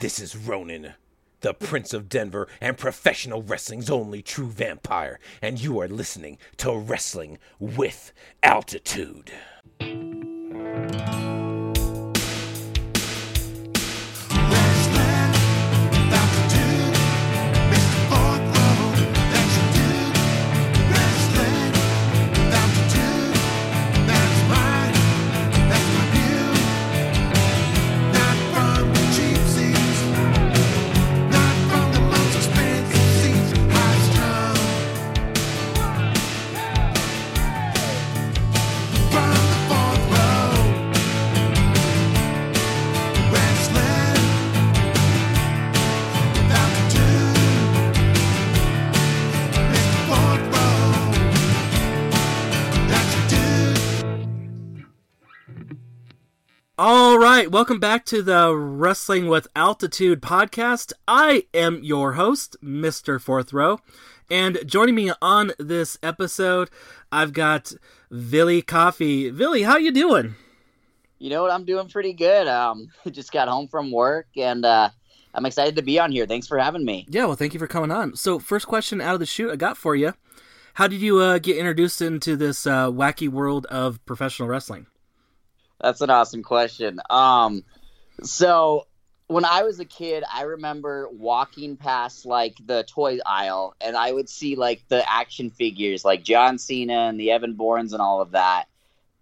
This is Ronan, the Prince of Denver and professional wrestling's only true vampire, and you are listening to Wrestling with Altitude. All right, welcome back to the Wrestling with Altitude podcast. I am your host, Mr. Fourth Row, and joining me on this episode, I've got Villi Coffee. Villi, how you doing? You know what? I'm doing pretty good. Um, just got home from work, and uh, I'm excited to be on here. Thanks for having me. Yeah, well, thank you for coming on. So, first question out of the shoot I got for you: How did you uh, get introduced into this uh, wacky world of professional wrestling? That's an awesome question. Um, so when I was a kid, I remember walking past like the toy aisle, and I would see like the action figures, like John Cena and the Evan Bournes and all of that,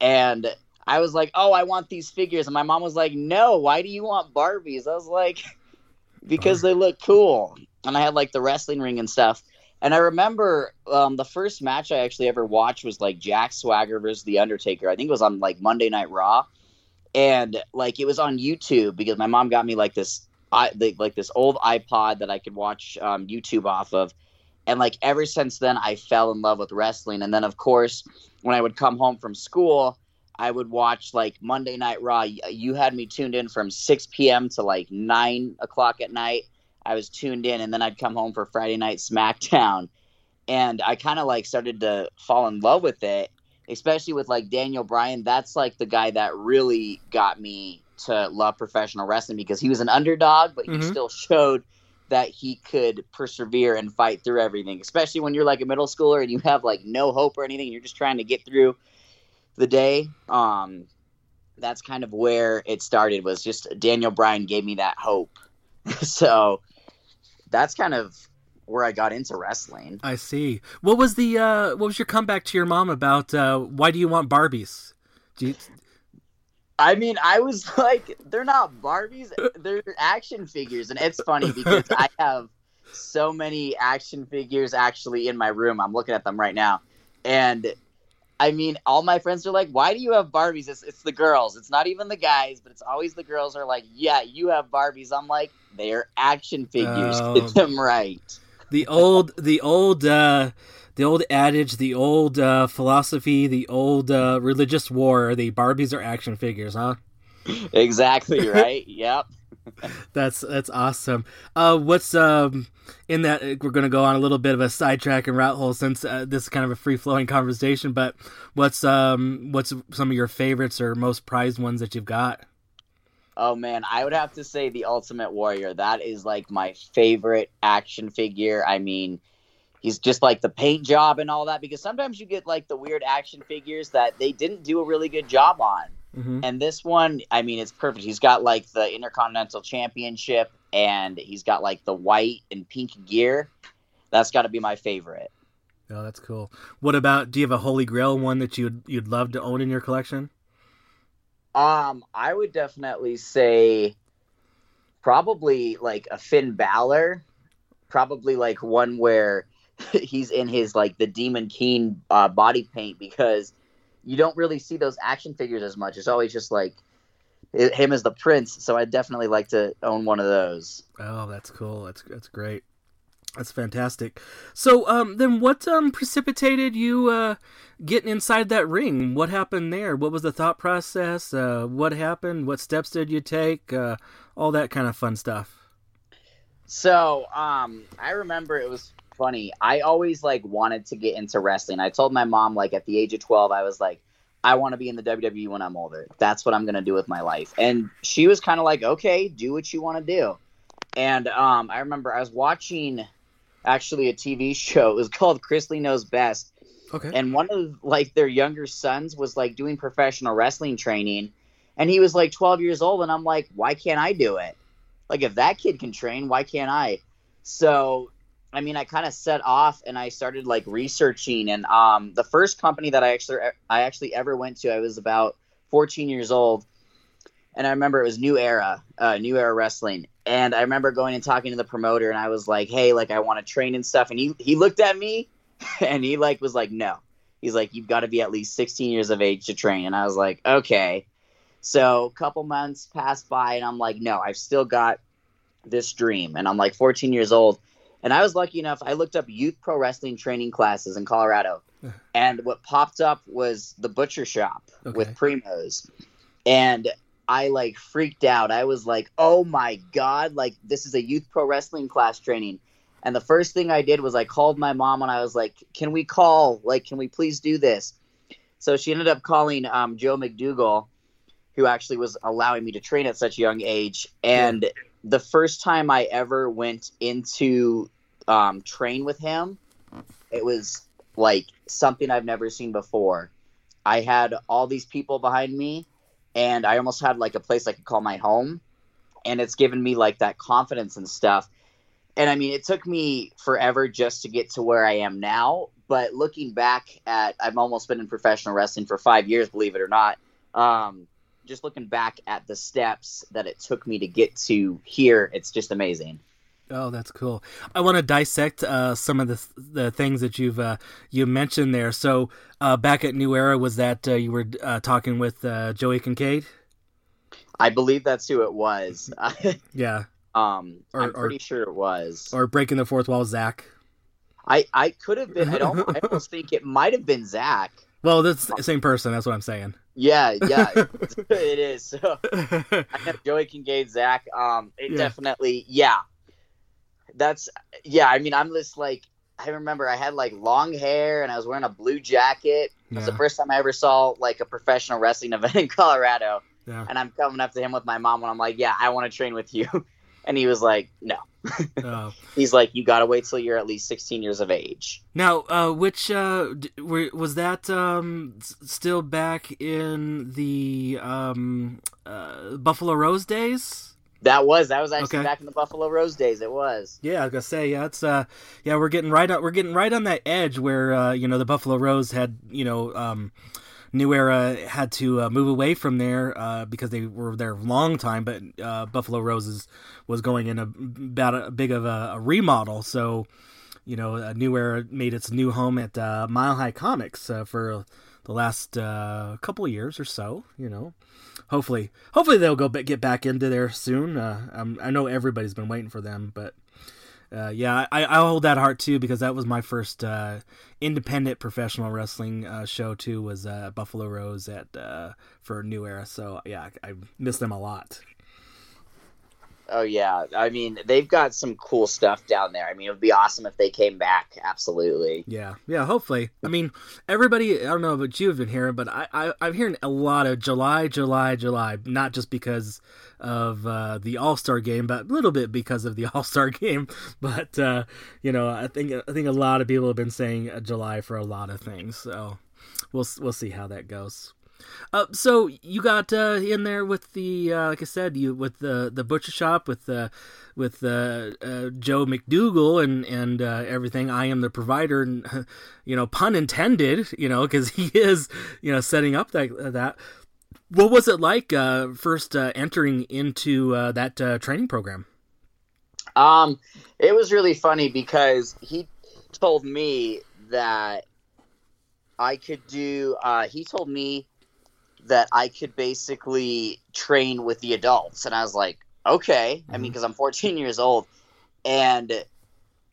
and I was like, "Oh, I want these figures," and my mom was like, "No, why do you want Barbies?" I was like, "Because they look cool," and I had like the wrestling ring and stuff. And I remember um, the first match I actually ever watched was like Jack Swagger versus The Undertaker. I think it was on like Monday Night Raw, and like it was on YouTube because my mom got me like this, I like this old iPod that I could watch um, YouTube off of. And like ever since then, I fell in love with wrestling. And then of course, when I would come home from school, I would watch like Monday Night Raw. You had me tuned in from 6 p.m. to like 9 o'clock at night I was tuned in, and then I'd come home for Friday Night SmackDown, and I kind of like started to fall in love with it, especially with like Daniel Bryan. That's like the guy that really got me to love professional wrestling because he was an underdog, but he Mhm. still showed that he could persevere and fight through everything, especially when you're like a middle schooler and you have like no hope or anything, you're just trying to get through the day. Um, that's kind of where it started. Was just Daniel Bryan gave me that hope. so that's kind of where I got into wrestling. I see. What was the uh, what was your comeback to your mom about? Uh, why do you want Barbies? Do you, I mean, I was like, they're not Barbies, they're action figures. And it's funny because I have so many action figures actually in my room. I'm looking at them right now. And I mean, all my friends are like, why do you have Barbies? It's, it's the girls. It's not even the guys, but it's always the girls are like, yeah, you have Barbies. I'm like, they're action figures. Oh. Get them right. the old the old uh, the old adage, the old uh, philosophy, the old uh, religious war. The Barbies are action figures, huh? Exactly right. yep. That's that's awesome. Uh, what's um in that? We're going to go on a little bit of a sidetrack and route hole since uh, this is kind of a free flowing conversation. But what's um what's some of your favorites or most prized ones that you've got? Oh man, I would have to say the Ultimate Warrior. That is like my favorite action figure. I mean, he's just like the paint job and all that because sometimes you get like the weird action figures that they didn't do a really good job on. Mm-hmm. And this one, I mean, it's perfect. He's got like the Intercontinental Championship and he's got like the white and pink gear. That's got to be my favorite. Oh, that's cool. What about? Do you have a Holy Grail one that you'd you'd love to own in your collection? Um, I would definitely say probably like a Finn Balor, probably like one where he's in his like the Demon King uh, body paint because you don't really see those action figures as much. It's always just like hi- him as the prince. So I'd definitely like to own one of those. Oh, that's cool. That's that's great. That's fantastic. So, um, then what um precipitated you uh getting inside that ring? What happened there? What was the thought process? Uh, what happened? What steps did you take? Uh, all that kind of fun stuff. So, um, I remember it was funny. I always like wanted to get into wrestling. I told my mom like at the age of 12 I was like I want to be in the WWE when I'm older. That's what I'm going to do with my life. And she was kind of like, "Okay, do what you want to do." and um, I remember I was watching actually a TV show. It was called Chrisley Knows Best, Okay. and one of like their younger sons was like doing professional wrestling training, and he was like 12 years old, and I'm like, why can't I do it? Like if that kid can train, why can't I? So. I mean, I kind of set off and I started like researching, and um, the first company that I actually I actually ever went to, I was about 14 years old, and I remember it was New Era, uh, New Era Wrestling, and I remember going and talking to the promoter, and I was like, "Hey, like I want to train and stuff," and he he looked at me, and he like was like, "No," he's like, "You've got to be at least 16 years of age to train," and I was like, "Okay." So a couple months passed by, and I'm like, "No, I've still got this dream," and I'm like 14 years old. And I was lucky enough, I looked up youth pro wrestling training classes in Colorado. And what popped up was the butcher shop Okay. with Primos. And I like freaked out. I was like, oh my God, like this is a youth pro wrestling class training. And the first thing I did was I called my mom and I was like, can we call? Like, can we please do this? So she ended up calling um, Joe McDougal, who actually was allowing me to train at such a young age. And the first time I ever went into um, train with him, it was like something I've never seen before. I had all these people behind me, and I almost had like a place I could call my home. And it's given me like that confidence and stuff. And I mean, it took me forever just to get to where I am now. But looking back at, I've almost been in professional wrestling for five years, believe it or not. Um, just looking back at the steps that it took me to get to here, it's just amazing. Oh, that's cool. I want to dissect uh, some of the the things that you've uh, you mentioned there. So uh, back at New Era, was that uh, you were uh, talking with uh, Joey Kincaid? I believe that's who it was. Yeah, um, Or- I'm or- pretty sure it was. or breaking the fourth wall, Zach. I, I could have been. I don't. I almost think it might have been Zach. Well, that's the same person. That's what I'm saying. Yeah, yeah, it is. So I know Joey Kincaid, Zach. Um, it Yeah. definitely, yeah. That's yeah. I mean, I'm just like I remember I had like long hair and I was wearing a blue jacket. It was the first time I ever saw like a professional wrestling event in Colorado. Yeah. And I'm coming up to him with my mom and I'm like, yeah, I want to train with you. And he was like, no. Oh. He's like, you got to wait till you're at least 16 years of age. Now, uh, which uh, d- were, was that um, s- still back in the um, uh, Buffalo Rose days? That was that was actually Okay. back in the Buffalo Rose days. It was. Yeah, I was gonna say, yeah, it's uh, yeah, we're getting right on, we're getting right on that edge where uh, you know the Buffalo Rose had, you know, um, New Era had to uh, move away from there uh, because they were there a long time, but uh, Buffalo Roses was going in a about a big of a, a remodel, so you know, New Era made its new home at uh, Mile High Comics uh, for the last uh, couple years or so. You know, hopefully, hopefully they'll go get back into there soon. Um, I know everybody's been waiting for them, but uh, yeah, I, I hold that heart too because that was my first uh, independent professional wrestling uh, show too. Was uh, Buffalo Rose at uh, for New Era, so yeah, I, I miss them a lot. Oh yeah. I mean, they've got some cool stuff down there. I mean, it would be awesome if they came back. Absolutely. Yeah, yeah. Hopefully, I mean, everybody. I don't know what you've been hearing, but I, I I'm hearing a lot of July, July, July. Not just because of uh, the All Star game, but a little bit because of the All Star game. But uh, you know, I think I think a lot of people have been saying uh, July for a lot of things. So we'll we'll see how that goes. Uh, so you got uh, in there with the uh, like I said, you with the the butcher shop with the with uh, uh, Joe McDougal and and uh, everything. I am the provider, and you know, pun intended. You know, because he is you know setting up that that. What was it like uh, first uh, entering into uh, that uh, training program? Um, it was really funny because he told me that I could do. Uh, he told me that I could basically train with the adults, and I was like, okay. I mean, because I'm 14 years old, and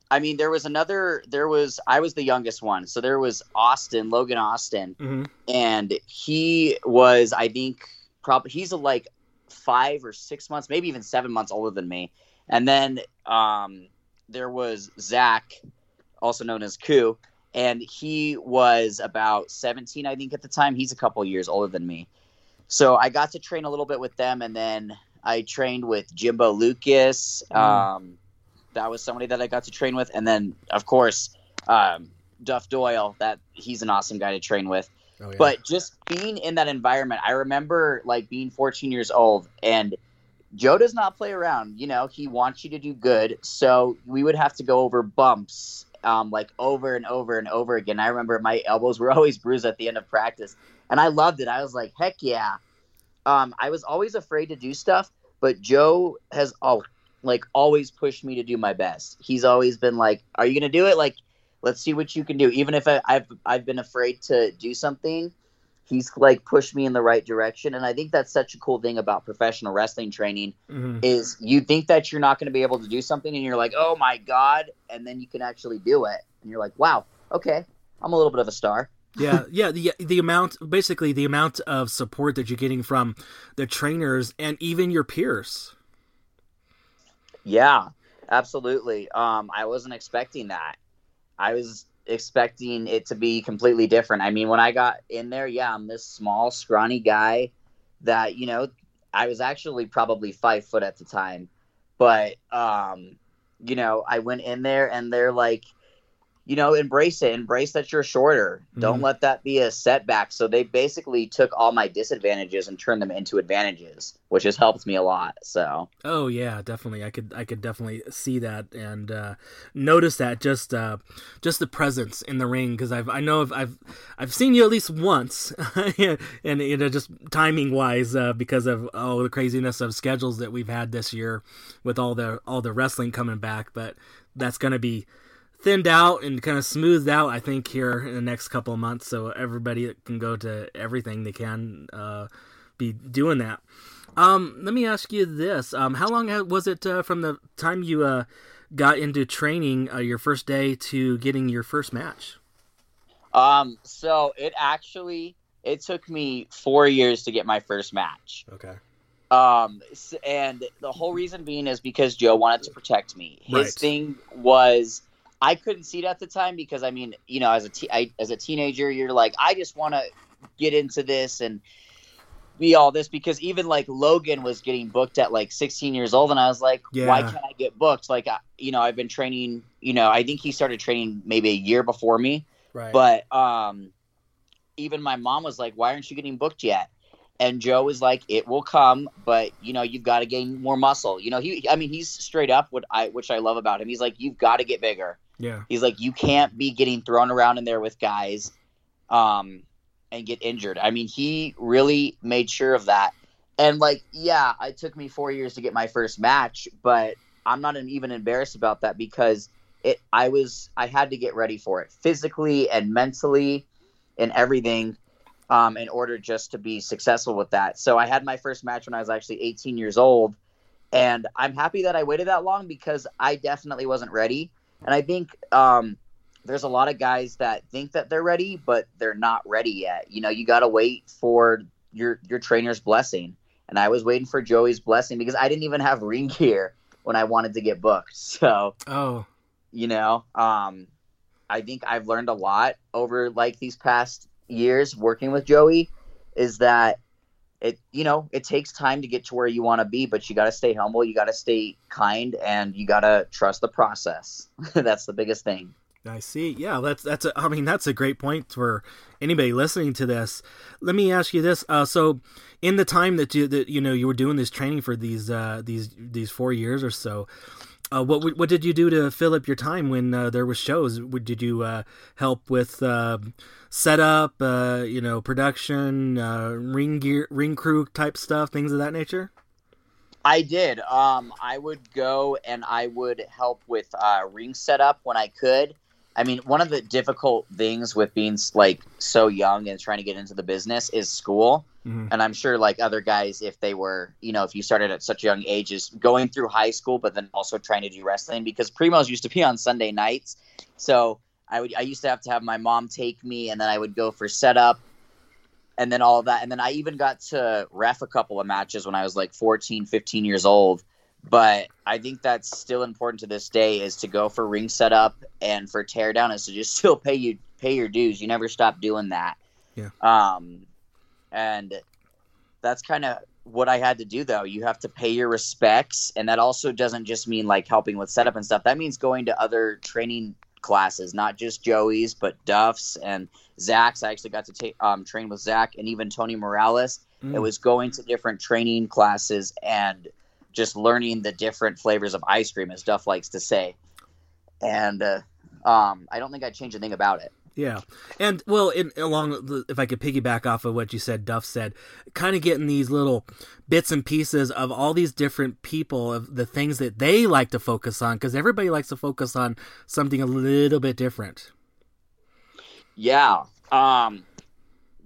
I mean, there was another. There was I was the youngest one, so there was Austin, Logan Austin, Mm-hmm. and he was I think probably he's like five or six months, maybe even seven months older than me. And then um, there was Zach, also known as Koo, and he was about 17, I think, at the time. He's a couple years older than me. So I got to train a little bit with them, and then I trained with Jimbo Lucas. Mm. Um, that was somebody that I got to train with, and then of course um, Duff Doyle. That he's an awesome guy to train with. Oh, yeah. But just being in that environment, I remember like being 14 years old and Joe does not play around. You know, he wants you to do good. So we would have to go over bumps um, like over and over and over again. I remember my elbows were always bruised at the end of practice. And I loved it. I was like, heck yeah. Um, I was always afraid to do stuff, but Joe has all like always pushed me to do my best. He's always been like, "Are you gonna do it? Like, let's see what you can do." Even if I, I've I've been afraid to do something, he's like pushed me in the right direction. And I think that's such a cool thing about professional wrestling training Mhm. is you think that you're not going to be able to do something, and you're like, "Oh my god!" and then you can actually do it, and you're like, "Wow, okay, I'm a little bit of a star." yeah, yeah. The the amount, basically, the amount of support that you're getting from the trainers and even your peers. Yeah, absolutely. Um, I wasn't expecting that. I was expecting it to be completely different. I mean, when I got in there, yeah, I'm this small, scrawny guy that, you know, I was actually probably five foot at the time. But, um, you know, I went in there and they're like, you know, embrace it. Embrace that you're shorter. Don't Mhm. let that be a setback. So they basically took all my disadvantages and turned them into advantages, which has helped me a lot. So, Oh yeah, definitely. I could I could definitely see that and uh, notice that just uh, just the presence in the ring because I've I know I've, I've I've seen you at least once and you know just timing wise uh, because of all the craziness of schedules that we've had this year with all the all the wrestling coming back, but that's gonna be thinned out and kind of smoothed out I think here in the next couple of months so everybody can go to everything they can uh, be doing that. Um, let me ask you this: um, How long was it uh, from the time you uh, got into training uh, your first day to getting your first match? Um, so it actually it took me four years to get my first match. Okay. Um, and the whole reason being is because Joe wanted to protect me. His Right. thing was I couldn't see it at the time because I mean, you know, as a te- I, as a teenager, you're like, I just want to get into this and be all this because even like Logan was getting booked at like 16 years old, and I was like, why can't I get booked? Like, I, you know, I've been training. You know, I think he started training maybe a year before me. Right. But um, even my mom was like, "Why aren't you getting booked yet?" And Joe was like, "It will come, but you know, you've got to gain more muscle." You know, he, I mean, he's straight up what I, which I love about him. He's like, "You've got to get bigger." Yeah. He's like, "You can't be getting thrown around in there with guys, um, and get injured." I mean, he really made sure of that. And like, yeah, it took me four years to get my first match, but I'm not even embarrassed about that because it. I was, I had to get ready for it physically and mentally, and everything, um, in order just to be successful with that. So I had my first match when I was actually 18 years old, and I'm happy that I waited that long because I definitely wasn't ready. And I think um, there's a lot of guys that think that they're ready, but they're not ready yet. You know, you got to wait for your your trainer's blessing. And I was waiting for Joey's blessing because I didn't even have ring gear when I wanted to get booked. So, Oh. you know, um, I think I've learned a lot over like these past years working with Joey is that it you know it takes time to get to where you want to be but you got to stay humble you got to stay kind and you got to trust the process that's the biggest thing I see. Yeah, that's that's. A, I mean, that's a great point for anybody listening to this. Let me ask you this. Uh, so, in the time that you that you know you were doing this training for these uh, these these four years or so, uh, what what did you do to fill up your time when uh, there was shows? Did you uh, help with uh, setup, uh, you know, production, uh, ring gear, ring crew type stuff, things of that nature? i did um i would go and i would help with uh ring setup when i could i mean one of the difficult things with being like so young and trying to get into the business is school Mhm. and I'm sure like other guys, if they were, you know, if you started at such a young age, is going through high school, but then also trying to do wrestling because primos used to be on Sunday nights. So I would, I used to have to have my mom take me, and then I would go for setup, and then all of that, and then I even got to ref a couple of matches when I was like 14, 15 years old. But I think that's still important to this day is to go for ring setup and for teardown is to just still pay you pay your dues. You never stop doing that. Yeah. Um, and that's kind of what I had to do though. You have to pay your respects, and that also doesn't just mean like helping with setup and stuff. That means going to other training classes, not just Joey's, but Duff's and Zach's. I actually got to take um, train with Zach and even Tony Morales. Mm. It was going to different training classes and just learning the different flavors of ice cream, as Duff likes to say. And uh, um, I don't think I'd change a thing about it. Yeah, and well, in, along the, if I could piggyback off of what you said, Duff said, kind of getting these little bits and pieces of all these different people of the things that they like to focus on, because everybody likes to focus on something a little bit different. Yeah. Um,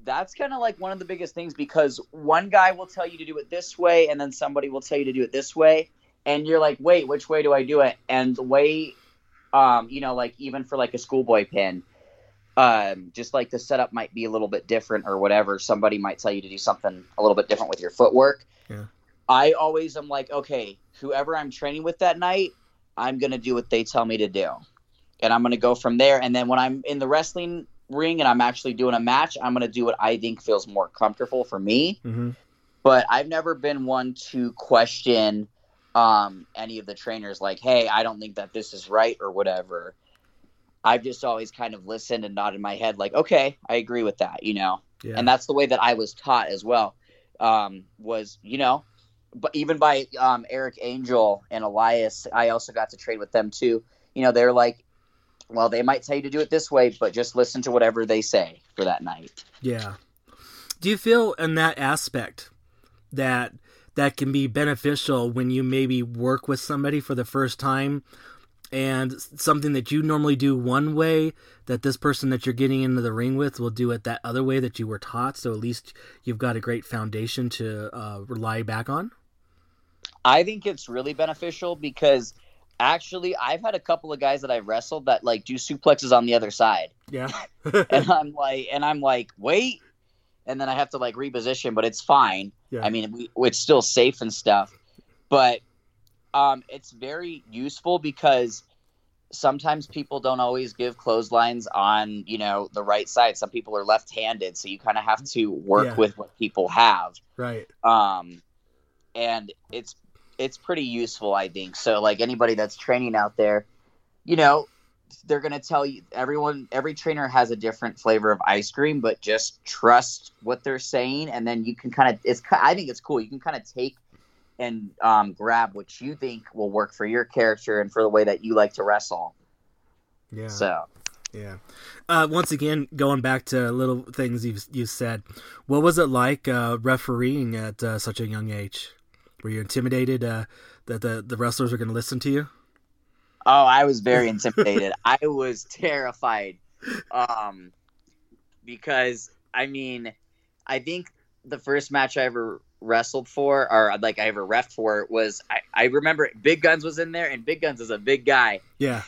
that's kind of like one of the biggest things because one guy will tell you to do it this way, and then somebody will tell you to do it this way, and you're like, wait, which way do I do it? And the way, um, you know, like even for like a schoolboy pin, um, just like the setup might be a little bit different or whatever. Somebody might tell you to do something a little bit different with your footwork. Yeah. I always am like, okay, whoever I'm training with that night, I'm gonna do what they tell me to do, and I'm gonna go from there. And then when I'm in the wrestling ring and I'm actually doing a match, I'm gonna do what I think feels more comfortable for me. Mm-hmm. But I've never been one to question um, any of the trainers, like, hey, I don't think that this is right or whatever. I've just always kind of listened and nodded my head, like, okay, I agree with that, you know. Yeah. And that's the way that I was taught as well. Um, was you know, but even by um, Eric Angel and Elias, I also got to train with them too. You know, they're like, well, they might tell you to do it this way, but just listen to whatever they say for that night. Yeah. Do you feel in that aspect that that can be beneficial when you maybe work with somebody for the first time and something that you normally do one way that this person that you're getting into the ring with will do it that other way that you were taught so at least you've got a great foundation to uh, rely back on I think it's really beneficial because actually I've had a couple of guys that I've wrestled that like do suplexes on the other side. yeah and I'm like and I'm like, wait and then I have to like reposition, but it's fine. Yeah. I mean we, it's still safe and stuff. But um it's very useful because sometimes people don't always give clotheslines on, you know, the right side. Some people are left handed, so you kinda have to work Yeah. with what people have right um and it's it's pretty useful i think. So like anybody that's training out there you know they're going to tell you everyone every trainer has a different flavor of ice cream but just trust what they're saying and then you can kind of it's i think it's cool. You can kind of take and um, grab what you think will work for your character and for the way that you like to wrestle. Yeah. So. Yeah. Uh, once again, going back to little things you you said, what was it like uh, refereeing at uh, such a young age? Were you intimidated uh, that the the wrestlers were going to listen to you? Oh, I was very intimidated. I was terrified. Um because I mean, I think the first match I ever wrestled for or like I ever ref for was I, I remember Big Guns was in there and Big Guns is a big guy. Yeah.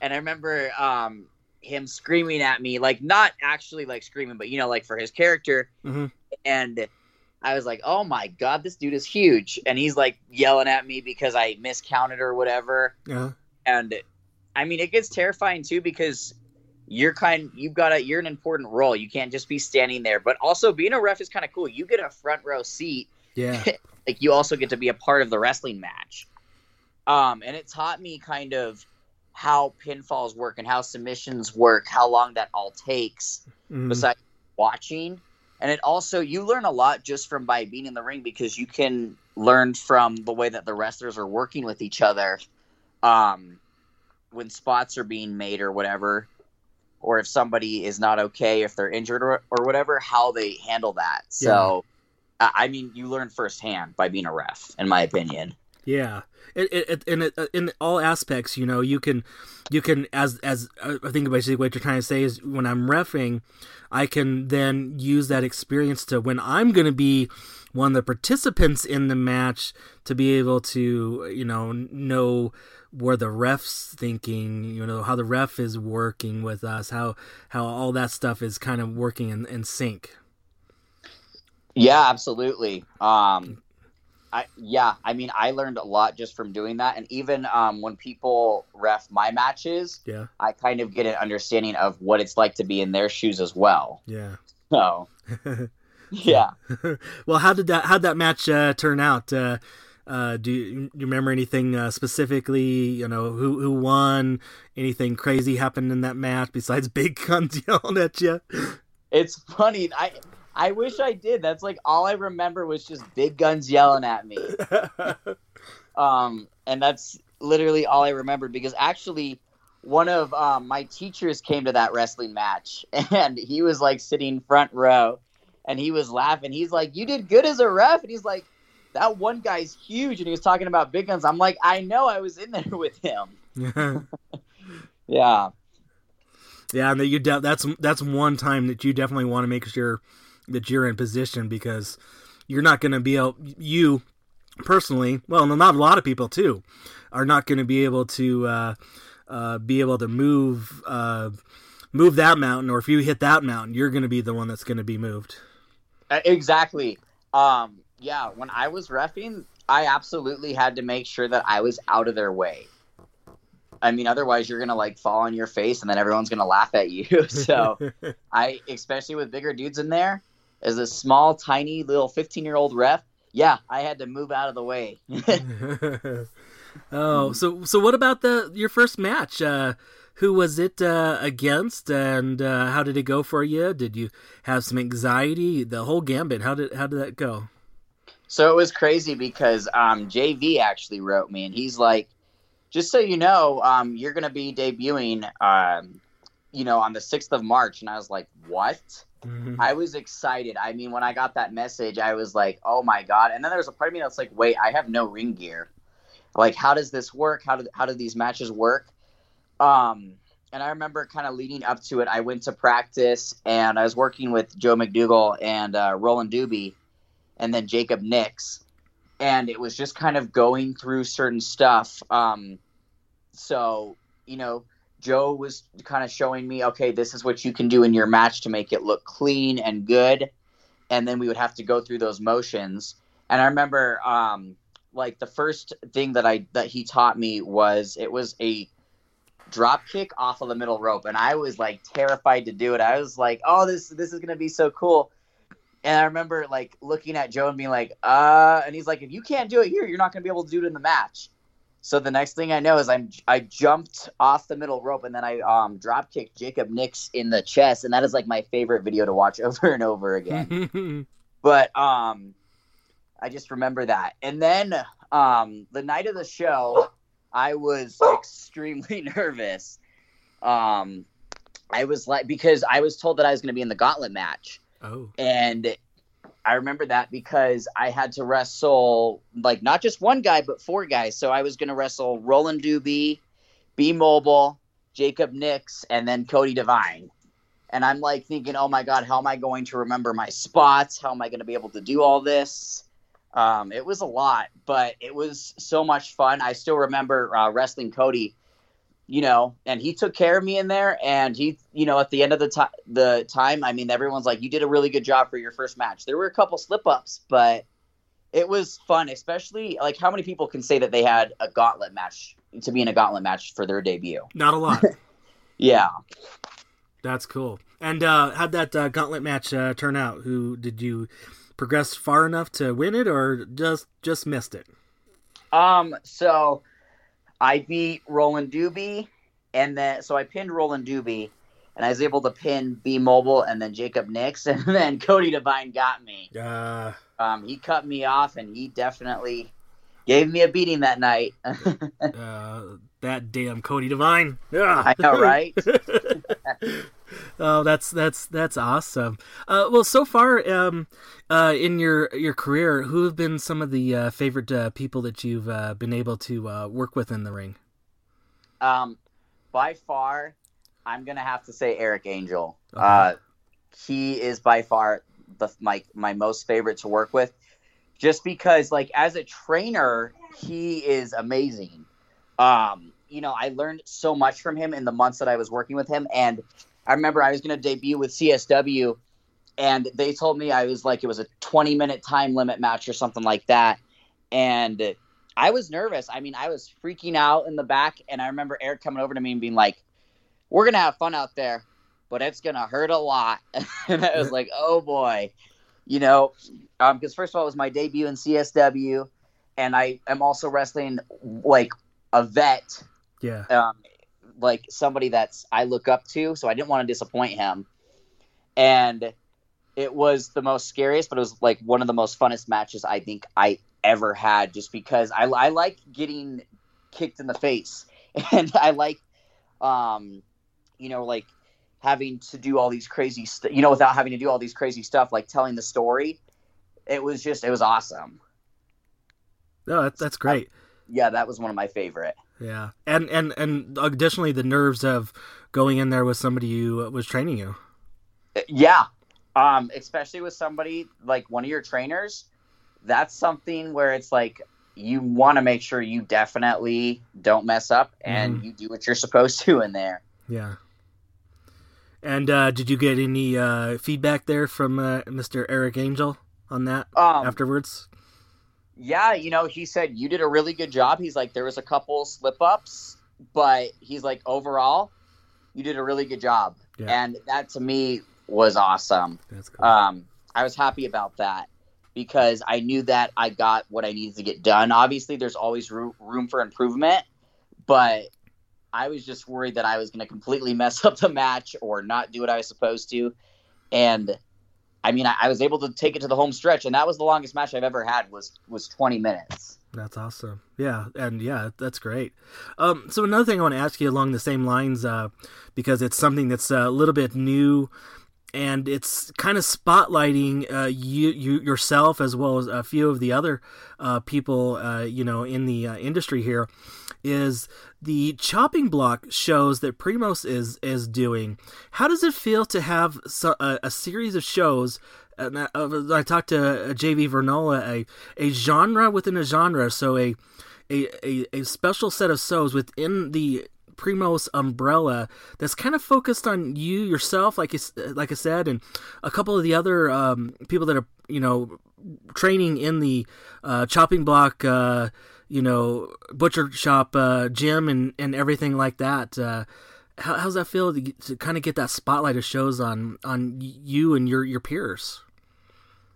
And I remember um him screaming at me, like not actually like screaming, but you know, like for his character. hmm And I was like, oh my god, this dude is huge. And he's like yelling at me because I miscounted or whatever Yeah. and I mean it gets terrifying too because you're kind you've got a you're an important role. You can't just be standing there. But also being a ref is kind of cool. You get a front row seat. Yeah. Like you also get to be a part of the wrestling match. Um, and it taught me kind of how pinfalls work and how submissions work, how long that all takes Mhm. besides watching. And it also you learn a lot just from by being in the ring because you can learn from the way that the wrestlers are working with each other. Um, when spots are being made or whatever, or if somebody is not okay, if they're injured or, or whatever, how they handle that. So, I I mean, you learn firsthand by being a ref, in my opinion. Yeah, it, it, in it, in all aspects, you know, you can, you can as as uh, I think basically what you're trying to say is when I'm refing, I can then use that experience to when I'm going to be one of the participants in the match to be able to you know know where the ref's thinking, you know how the ref is working with us, how how all that stuff is kind of working in, in sync. Yeah, absolutely. Um, I yeah, I mean, I learned a lot just from doing that, and even um, when people ref my matches, Yeah, I kind of get an understanding of what it's like to be in their shoes as well. yeah. So Yeah. well, how did that how did that match uh, turn out? Uh, uh, do, you, do you remember anything uh, specifically? You know, who who won? Anything crazy happened in that match besides Big Guns yelling at you? It's funny. I I wish I did. That's like all I remember was just Big Guns yelling at me. um, and that's literally all I remember because actually one of um, my teachers came to that wrestling match and he was like sitting front row and he was laughing. He's like, "You did good as a ref," and he's like, "That one guy's huge," and he was talking about big guns. I'm like, "I know, I was in there with him." yeah. Yeah, and that you de- that's that's one time that you definitely want to make sure that you're in position because you're not going to be able you personally, well, not a lot of people too, are not going to be able to uh, uh, be able to move uh, move that mountain, or if you hit that mountain, you're going to be the one that's going to be moved. Exactly. Um, yeah, when I was refing, I absolutely had to make sure that I was out of their way. I mean, otherwise you're gonna like fall on your face, and then everyone's gonna laugh at you. so, I, especially with bigger dudes in there, as a small, tiny little 15 year old ref, yeah, I had to move out of the way. oh, so so what about the your first match? Uh, who was it uh, against, and uh, how did it go for you? Did you have some anxiety? The whole gambit. How did how did that go? So it was crazy because um, JV actually wrote me, and he's like, "Just so you know, um, you're going to be debuting, um, you know, on the sixth of March." And I was like, "What?" Mm-hmm. I was excited. I mean, when I got that message, I was like, "Oh my god!" And then there was a part of me that's like, "Wait, I have no ring gear. Like, how does this work? How do how do these matches work?" Um, and I remember kind of leading up to it. I went to practice, and I was working with Joe McDougal and uh, Roland Doobie, and then Jacob Nix, and it was just kind of going through certain stuff. Um, so you know Joe was kind of showing me, okay, this is what you can do in your match to make it look clean and good. And then we would have to go through those motions. And I remember, um, like the first thing that I that he taught me was it was a drop kick off of the middle rope, and I was like terrified to do it. I was like, oh, this this is gonna be so cool. And I remember like looking at Joe and being like, uh, and he's like, if you can't do it here, you're not gonna be able to do it in the match. So the next thing I know is I'm I jumped off the middle rope and then I um drop kicked Jacob Nix in the chest and that is like my favorite video to watch over and over again. but um I just remember that. And then um the night of the show I was extremely nervous. Um I was like because I was told that I was going to be in the gauntlet match. Oh. And I remember that because I had to wrestle like not just one guy but four guys. So I was going to wrestle Roland Doobie, B Mobile, Jacob Nix, and then Cody Devine. And I'm like thinking, oh my god, how am I going to remember my spots? How am I going to be able to do all this? Um, it was a lot, but it was so much fun. I still remember uh, wrestling Cody you know, and he took care of me in there. And he, you know, at the end of the time, the time, I mean, everyone's like, "You did a really good job for your first match." There were a couple slip ups, but it was fun. Especially like, how many people can say that they had a gauntlet match to be in a gauntlet match for their debut? Not a lot. yeah, that's cool. And uh, how'd that uh, gauntlet match uh, turn out? Who did you progress far enough to win it, or just just missed it? Um, so I beat Roland Doobie, and then so I pinned Roland Doobie, and I was able to pin B Mobile and then Jacob Nix, and then Cody Devine got me. Uh, um, he cut me off, and he definitely gave me a beating that night. uh, that damn Cody Devine. Yeah. I know, right? oh, that's that's that's awesome. Uh, well, so far um, uh, in your your career, who have been some of the uh, favorite uh, people that you've uh, been able to uh, work with in the ring? Um, by far, I'm gonna have to say Eric Angel. Okay. he is by far the my my most favorite to work with, just because like as a trainer, he is amazing. Um, you know, I learned so much from him in the months that I was working with him, and I remember I was going to debut with CSW, and they told me I was like it was a 20 minute time limit match or something like that, and I was nervous. I mean, I was freaking out in the back, and I remember Eric coming over to me and being like, "We're gonna have fun out there, but it's gonna hurt a lot." and I was like, "Oh boy." you know, because um, first of all, it was my debut in CSW, and I am also wrestling like a vet. Yeah. Um, like somebody that's I look up to, so I didn't want to disappoint him. And it was the most scariest, but it was like one of the most funnest matches I think I ever had, just because I, I like getting kicked in the face, and I like, um, you know, like having to do all these crazy, st- you know, without having to do all these crazy stuff, like telling the story. It was just, it was awesome. No, that's, that's great. Yeah, that was one of my favorite. Yeah, and and and additionally, the nerves of going in there with somebody who was training you. Yeah, um, especially with somebody like one of your trainers. That's something where it's like you want to make sure you definitely don't mess up and mm-hmm. you do what you're supposed to in there. Yeah. And uh, did you get any uh, feedback there from uh, Mr. Eric Angel on that um, afterwards? Yeah, you know, he said you did a really good job. He's like, there was a couple slip ups, but he's like, overall, you did a really good job. Yeah. And that to me was awesome. That's cool. Um, I was happy about that because I knew that I got what I needed to get done. Obviously, there's always room for improvement, but I was just worried that I was going to completely mess up the match or not do what I was supposed to. And I mean, I, I, was able to take it to the home stretch, and that was the longest match I've ever had was was 20 minutes. That's awesome. Yeah, and yeah, that's great. Um, so another thing I want to ask you along the same lines, uh, because it's something that's a little bit new, and it's kind of spotlighting uh, you, you yourself as well as a few of the other uh, people, uh, you know, in the uh, industry here is the chopping block shows that Primos is is doing. How does it feel to have so, a, a, series of shows? And I, I talked to uh, JV Vernola, a a genre within a genre, so a a, a, a special set of shows within the Primos umbrella that's kind of focused on you yourself, like you, like I said, and a couple of the other um, people that are you know training in the uh, chopping block. Uh, you know, butcher shop uh, gym and, and everything like that. Uh, how, how's that feel to, to kind of get that spotlight of shows on on you and your your peers?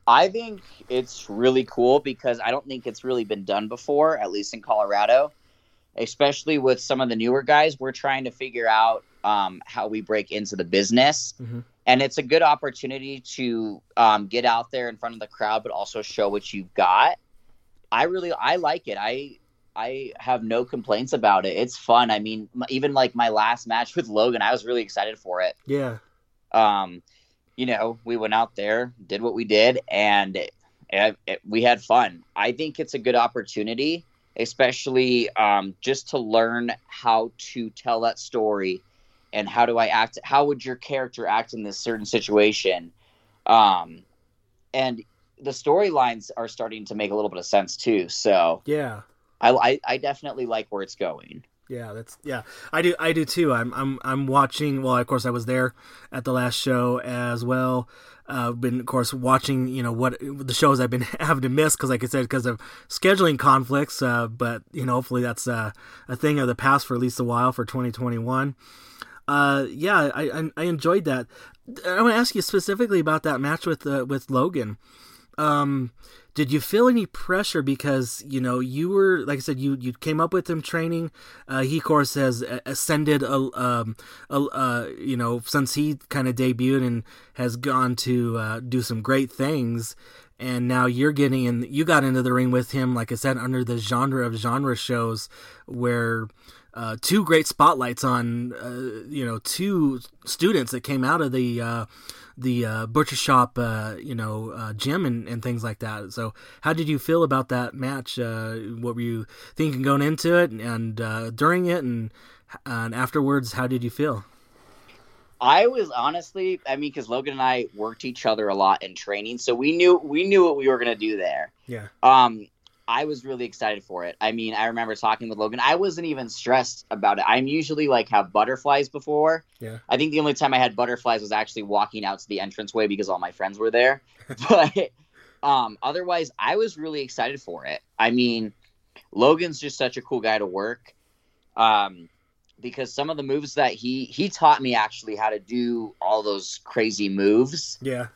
I think it's really cool because I don't think it's really been done before, at least in Colorado. Especially with some of the newer guys, we're trying to figure out um, how we break into the business. Mm-hmm. And it's a good opportunity to um, get out there in front of the crowd, but also show what you've got. I really I like it. I I have no complaints about it. It's fun. I mean, even like my last match with Logan, I was really excited for it. Yeah. Um, you know, we went out there, did what we did, and it, it, it, we had fun. I think it's a good opportunity, especially um, just to learn how to tell that story and how do I act. How would your character act in this certain situation? Um, and the storylines are starting to make a little bit of sense too. So yeah, I, I, I definitely like where it's going. Yeah, that's yeah. I do I do too. I'm I'm I'm watching. Well, of course, I was there at the last show as well. Uh, been of course watching you know what the shows I've been having to miss because like I said because of scheduling conflicts. Uh, but you know hopefully that's uh, a thing of the past for at least a while for 2021. Uh, yeah, I, I, I enjoyed that. I want to ask you specifically about that match with uh, with Logan. Um, did you feel any pressure because you know you were like I said you you came up with him training? Uh, he of course has ascended a, um, a uh, you know since he kind of debuted and has gone to uh, do some great things. And now you're getting in. You got into the ring with him, like I said, under the genre of genre shows, where uh, two great spotlights on uh, you know two students that came out of the uh, the uh, butcher shop, uh, you know, uh, gym and, and things like that. So, how did you feel about that match? Uh, what were you thinking going into it and uh, during it, and and afterwards? How did you feel? I was honestly, I mean, because Logan and I worked each other a lot in training, so we knew we knew what we were gonna do there. Yeah. Um, I was really excited for it. I mean, I remember talking with Logan. I wasn't even stressed about it. I'm usually like have butterflies before. Yeah. I think the only time I had butterflies was actually walking out to the entranceway because all my friends were there. but um, otherwise, I was really excited for it. I mean, Logan's just such a cool guy to work. Um, because some of the moves that he he taught me actually how to do all those crazy moves. Yeah.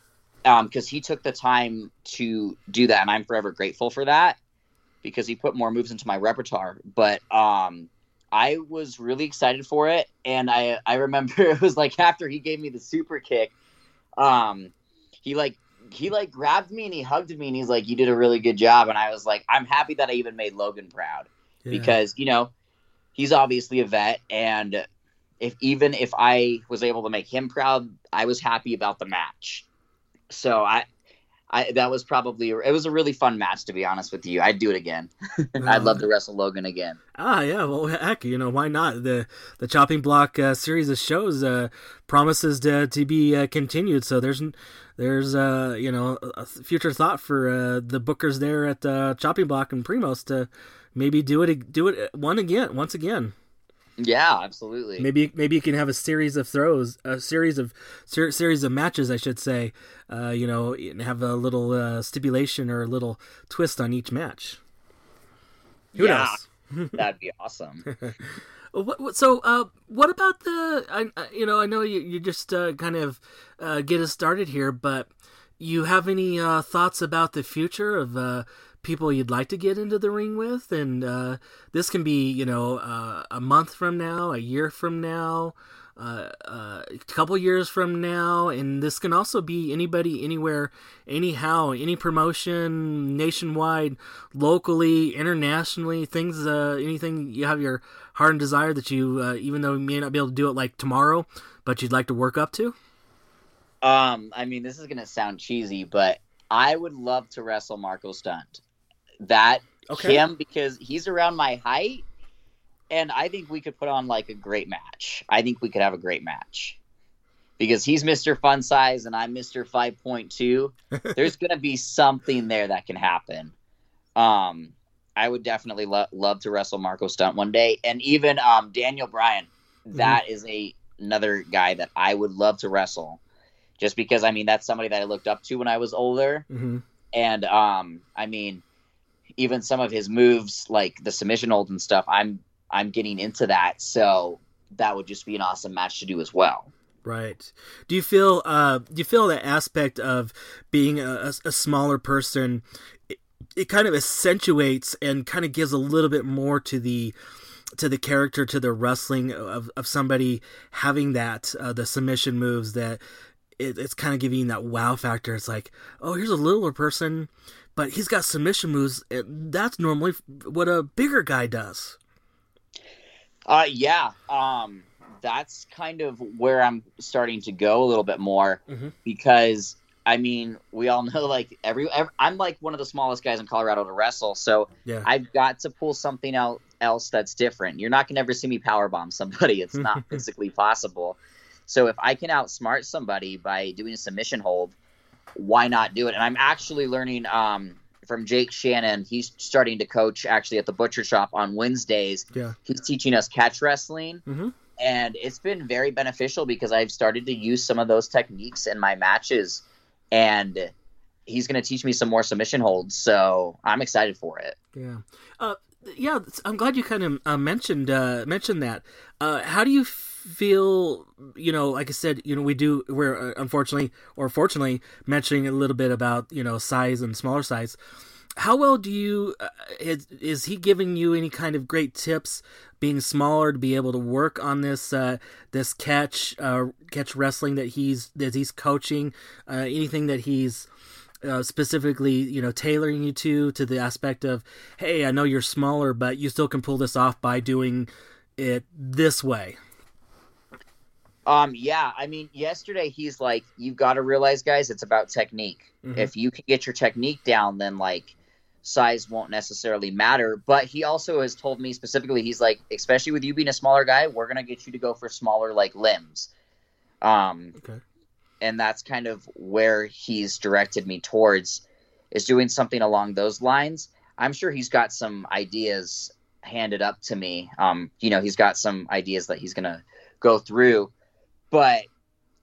because he took the time to do that, and I'm forever grateful for that because he put more moves into my repertoire. But um, I was really excited for it, and I I remember it was like after he gave me the super kick, um, he like he like grabbed me and he hugged me and he's like, "You did a really good job," and I was like, "I'm happy that I even made Logan proud Yeah. because you know he's obviously a vet and." If even if I was able to make him proud, I was happy about the match. So I, I that was probably it was a really fun match to be honest with you. I'd do it again. I'd love to wrestle Logan again. Ah, yeah. Well, heck, you know why not? The the chopping block uh, series of shows uh, promises to to be uh, continued. So there's there's uh you know a future thought for uh, the bookers there at uh, chopping block and Primos to maybe do it do it one again once again. Yeah, absolutely. Maybe maybe you can have a series of throws, a series of ser- series of matches, I should say. Uh, you know, and have a little uh, stipulation or a little twist on each match. Who Yeah. knows? That'd be awesome. What, what, so, uh, what about the? I, I- you know, I know you, you just uh, kind of uh, get us started here, but you have any uh, thoughts about the future of uh, people you'd like to get into the ring with? And uh, this can be, you know, uh, a month from now, a year from now, uh, uh, a couple years from now, and this can also be anybody, anywhere, anyhow, any promotion, nationwide, locally, internationally, things, uh, anything you have your heart and desire that you, uh, even though you may not be able to do it like tomorrow, but you'd like to work up to. Um, I mean, this is gonna sound cheesy, but I would love to wrestle Marco Stunt. That Okay. him because he's around my height, and I think we could put on like a great match. I think we could have a great match because he's Mister Fun Size and I'm Point Two. There's gonna be something there that can happen. Um, I would definitely lo- love to wrestle Marco Stunt one day, and even um Daniel Bryan. That is a another guy that I would love to wrestle just because I mean that's somebody that I looked up to when I was older, hmm and um, I mean, even some of his moves like the submission hold and stuff, I'm I'm getting into that, so that would just be an awesome match to do as well. Right. Do you feel uh do you feel that aspect of being a, a, smaller person it, it kind of accentuates and kind of gives a little bit more to the to the character to the wrestling of, of somebody having that uh, the submission moves that it, it's kind of giving that wow factor it's like oh here's a littler person but he's got submission moves and that's normally what a bigger guy does Uh, yeah, um, that's kind of where I'm starting to go a little bit more Mhm. because I mean we all know like every, every I'm like one of the smallest guys in Colorado to wrestle, so yeah I've got to pull something out else that's different. You're not gonna ever see me power bomb somebody. It's not physically possible. So if I can outsmart somebody by doing a submission hold, why not do it? And I'm actually learning um, from Jake Shannon. He's starting to coach actually at the butcher shop on Wednesdays. yeah He's teaching us catch wrestling. Mhm. And it's been very beneficial because I've started to use some of those techniques in my matches. And he's going to teach me some more submission holds. So I'm excited for it. Yeah, uh, yeah. I'm glad you kind of uh, mentioned uh, mentioned that. Uh, how do you feel? Feel, you know, like I said, you know, we do. We're uh, unfortunately or fortunately mentioning a little bit about you know size and smaller size. How well do you? Uh, is, is he giving you any kind of great tips? Being smaller to be able to work on this uh, this catch uh, catch wrestling that he's that he's coaching. Uh, anything that he's uh, specifically, you know, tailoring you to to the aspect of, hey, I know you're smaller, but you still can pull this off by doing it this way. Um, yeah, I mean, yesterday he's like, you've got to realize, guys, it's about technique. Mhm. If you can get your technique down, then like size won't necessarily matter. But he also has told me specifically, he's like, especially with you being a smaller guy, we're gonna get you to go for smaller like limbs. Um, Okay. and that's kind of where he's directed me towards is doing something along those lines. I'm sure he's got some ideas handed up to me. Um, you know, he's got some ideas that he's gonna go through. But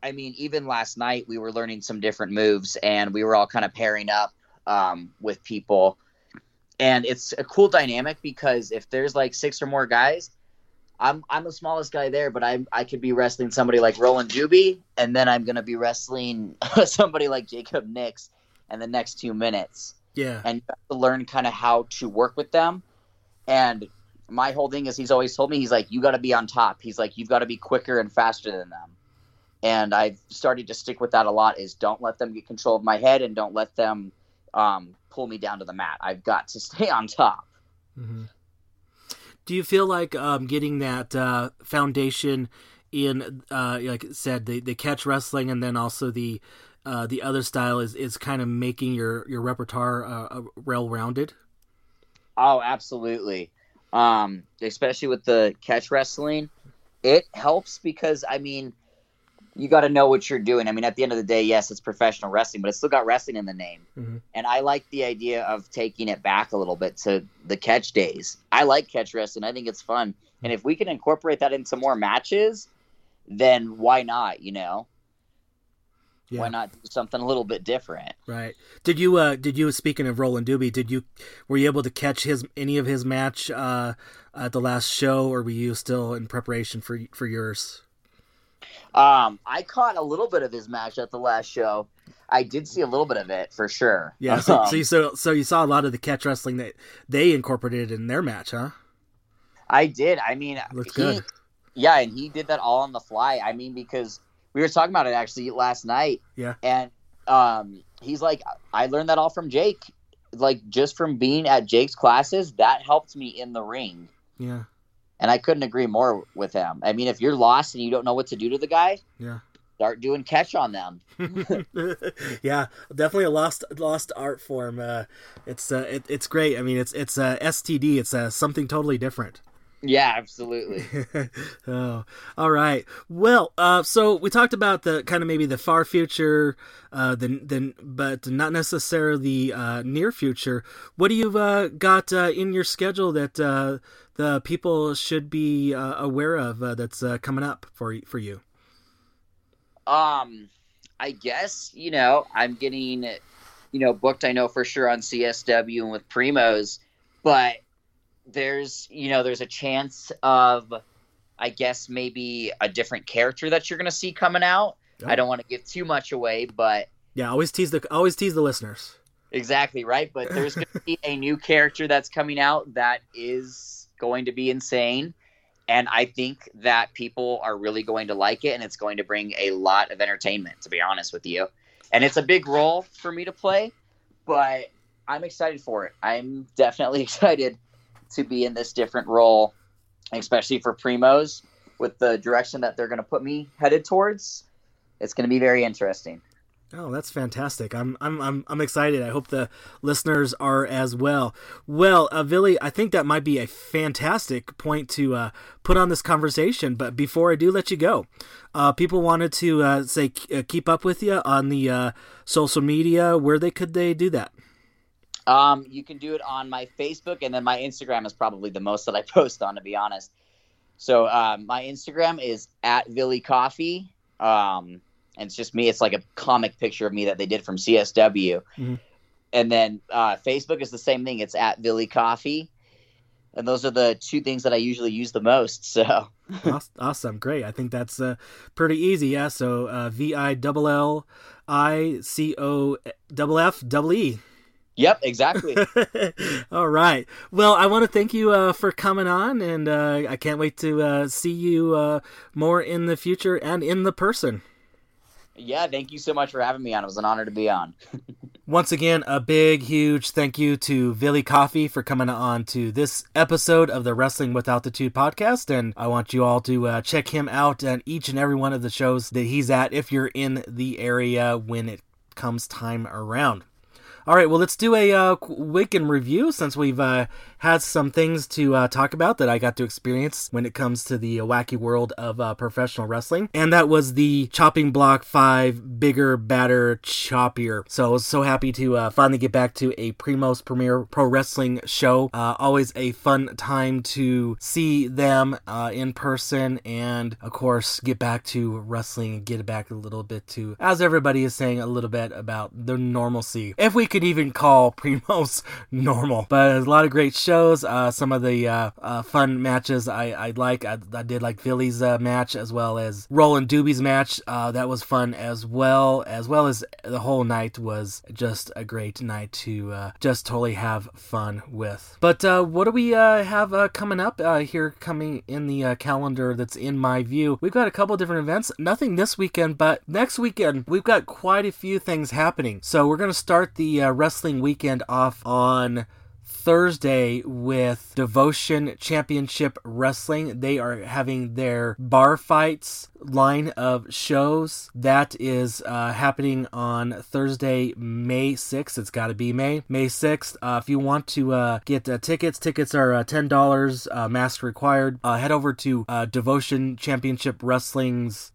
I mean, even last night we were learning some different moves and we were all kind of pairing up um, with people. And it's a cool dynamic because if there's like six or more guys, I'm I'm the smallest guy there, but I I could be wrestling somebody like Roland Juby, and then I'm gonna be wrestling somebody like Jacob Nix in the next two minutes. Yeah. And you have to learn kind of how to work with them. And my whole thing is he's always told me he's like, you got to be on top. He's like, you've got to be quicker and faster than them. And I've started to stick with that a lot. Is don't let them get control of my head and don't let them um, pull me down to the mat. I've got to stay on top. Mm-hmm. Do you feel like um, getting that uh, foundation in, uh, like I said, the, the catch wrestling and then also the uh, the other style is, is kind of making your, your repertoire uh, well rounded? Oh, absolutely. Um, especially with the catch wrestling, it helps because I mean, you got to know what you're doing. I mean, at the end of the day, yes, it's professional wrestling, but it's still got wrestling in the name. Mm-hmm. And I like the idea of taking it back a little bit to the catch days. I like catch wrestling. I think it's fun. And if we can incorporate that into more matches, then why not? You know, yeah. why not do something a little bit different? Right. Did you? uh Did you? Speaking of Roland Doobie, did you? Were you able to catch his any of his match uh at the last show, or were you still in preparation for for yours? Um, I caught a little bit of his match at the last show. I did see a little bit of it for sure. Yeah, so, Um, so you so so you saw a lot of the catch wrestling that they incorporated in their match, huh? I did. I mean, Looks good. Yeah, and he did that all on the fly. I mean, because we were talking about it actually last night. Yeah. And um, he's like, I learned that all from Jake. Like just from being at Jake's classes, that helped me in the ring. Yeah, And I couldn't agree more with him. I mean, if you're lost and you don't know what to do to the guy, yeah, start doing catch on them. yeah. Definitely a lost lost art form. Uh, it's uh, it, it's great. I mean, it's it's uh, STD. It's uh, something totally different. Yeah, absolutely. oh, all right. Well, uh, so we talked about the kind of maybe the far future, uh, the, the but not necessarily the uh, near future. What do you uh, got uh, in your schedule that uh, the people should be uh, aware of uh, that's uh, coming up for for you? Um, I guess you know I'm getting, you know, booked. I know for sure on CSW and with Primos, but there's you know there's a chance of, I guess maybe a different character that you're gonna see coming out. Yep. I don't want to give too much away, but Yeah, always tease the always tease the listeners. exactly right. But there's gonna be a new character that's coming out that is going to be insane. And I think that people are really going to like it, and it's going to bring a lot of entertainment, to be honest with you. And it's a big role for me to play, but I'm excited for it. I'm definitely excited to be in this different role, especially for Primos with the direction that they're going to put me headed towards. It's going to be very interesting. Oh, that's fantastic! I'm I'm I'm I'm excited. I hope the listeners are as well. Well, uh, Villi, I think that might be a fantastic point to uh, put on this conversation. But before I do let you go, uh, people wanted to uh, say uh, keep up with you on the uh, social media. Where they could they do that? Um, you can do it on my Facebook, and then my Instagram is probably the most that I post on, to be honest. So um, my Instagram is at Villi Coffee. Um, and it's just me. It's like a comic picture of me that they did from CSW. Mhm. And then uh, Facebook is the same thing. It's at Villi Coffee. And those are the two things that I usually use the most. So awesome, great. I think that's uh, pretty easy. Yeah. So uh, V I double L I C O double F double E. Yep, exactly. All right. Well, I want to thank you uh, for coming on, and uh, I can't wait to uh, see you uh, more in the future and in the person. yeah, thank you so much for having me on. It was an honor to be on. Once again, a big, huge thank you to Villi Coffee for coming on to this episode of the Wrestling with Altitude podcast. And I want you all to uh, check him out at each and every one of the shows that he's at if you're in the area when it comes time around. All right, well, let's do a uh, week review since we've uh, had some things to uh, talk about that I got to experience when it comes to the wacky world of uh, professional wrestling. And that was the Chopping Block 5 Bigger, Badder, Choppier. So I was so happy to uh, finally get back to a Primos Premier Pro Wrestling show. Uh, always a fun time to see them uh, in person and, of course, get back to wrestling and get back a little bit to, as everybody is saying, a little bit about the normalcy. If we could even call Primos normal. But a lot of great shows. Uh, some of the uh, uh, fun matches I, I like. I, I did like Villi's uh, match as well as Roland Doobie's match. Uh, that was fun as well. As well as the whole night was just a great night to just totally have fun with. But what do we have coming up here? Coming in the calendar that's in my view, we've got a couple different events. Nothing this weekend, but next weekend we've got quite a few things happening. So we're going to start the uh, wrestling weekend off on Thursday with Devotion Championship Wrestling. They are having their bar fights line of shows. That is uh, happening on Thursday, May 6th. It's got to be May. May 6th. Uh, if you want to uh, get uh, tickets, tickets are uh, $10, uh, mask required. head over to Devotion Championship Wrestling's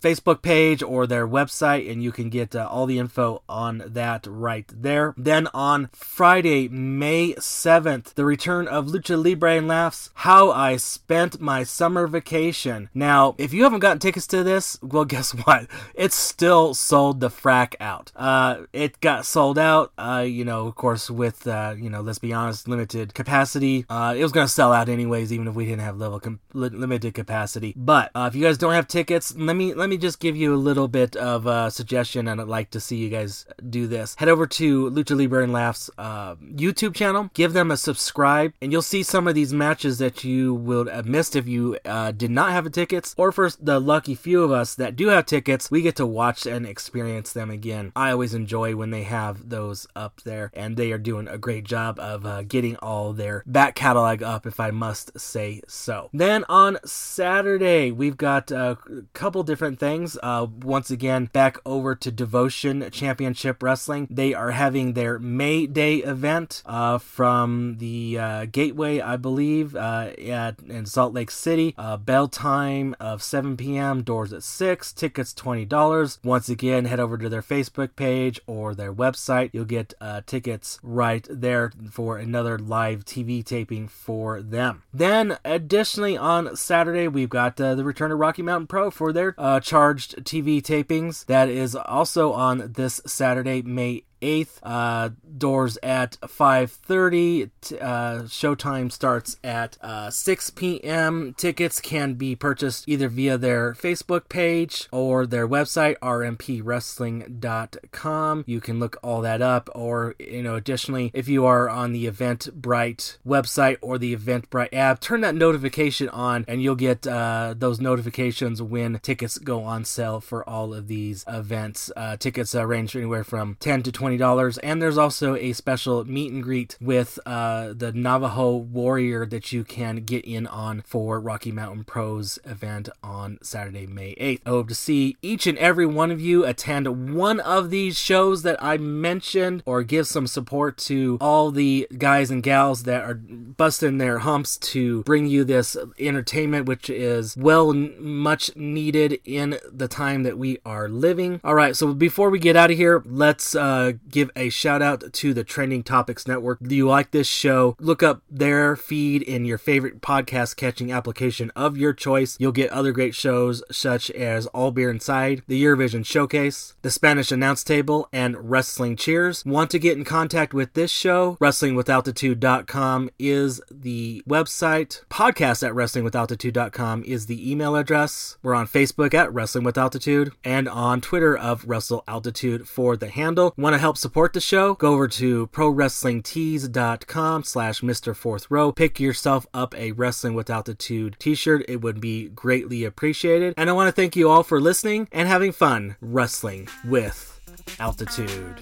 Facebook page or their website, and you can get uh, all the info on that right there. Then on Friday, May 7th, the return of Lucha Libre and Laughs How I Spent My Summer Vacation. Now, if you haven't gotten tickets to this, well, guess what? It's still sold the frack out. Uh, it got sold out, uh, you know, of course, with, uh, you know, let's be honest, limited capacity. Uh, it was going to sell out anyways, even if we didn't have level com- limited capacity. But uh, if you guys don't have tickets, let me, let me just give you a little bit of a suggestion, and I'd like to see you guys do this. Head over to Lucha Libre and Laughs uh, YouTube channel, give them a subscribe, and you'll see some of these matches that you would have missed if you uh, did not have the tickets, or for the lucky few of us that do have tickets, we get to watch and experience them again. I always enjoy when they have those up there, and they are doing a great job of uh, getting all their back catalog up, if I must say so. Then on Saturday, we've got a couple different things. Uh, once again, back over to Devotion Championship Wrestling. They are having their May Day event uh, from the uh, Gateway, I believe, uh, at in Salt Lake City. Uh, bell time of 7 p.m. Doors at 6. Tickets $20. Once again, head over to their Facebook page or their website. You'll get uh, tickets right there for another live TV taping for them. Then, additionally, on Saturday, we've got the return of Rocky Mountain Pro for their charged TV tapings. That is also on this Saturday, May 8th. Uh, doors at 5.30. Uh, showtime starts at uh, 6 p.m. Tickets can be purchased either via their Facebook page or their website, rmpwrestling.com. You can look all that up. Or, you know, additionally, if you are on the Eventbrite website or the Eventbrite app, turn that notification on and you'll get uh, those notifications when tickets go on sale for all of these events. Uh, tickets uh, range anywhere from 10 to 20 $20. And there's also a special meet and greet with uh, the Navajo warrior that you can get in on for Rocky Mountain Pros event on Saturday, May 8th. I hope to see each and every one of you attend one of these shows that I mentioned or give some support to all the guys and gals that are busting their humps to bring you this entertainment, which is well much needed in the time that we are living. All right, so before we get out of here, let's uh, give a shout out to the Trending Topics Network. Do you like this show? Look up their feed in your favorite podcast catching application of your choice. You'll get other great shows such as All Beer Inside, the Eurovision Showcase, the Spanish Announce Table, and Wrestling Cheers. Want to get in contact with this show? WrestlingWithAltitude.com is the website. Podcast at WrestlingWithAltitude.com is the email address. We're on Facebook at Wrestling with Altitude and on Twitter of Wrestle Altitude for the handle. Want to help help support the show, go over to prowrestlingtees.com slash Mr. Fourth Row. Pick yourself up a Wrestling with Altitude t-shirt. It would be greatly appreciated. And I want to thank you all for listening and having fun wrestling with altitude.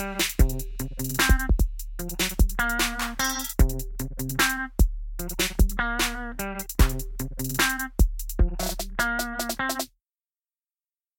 Thank you. Thank you.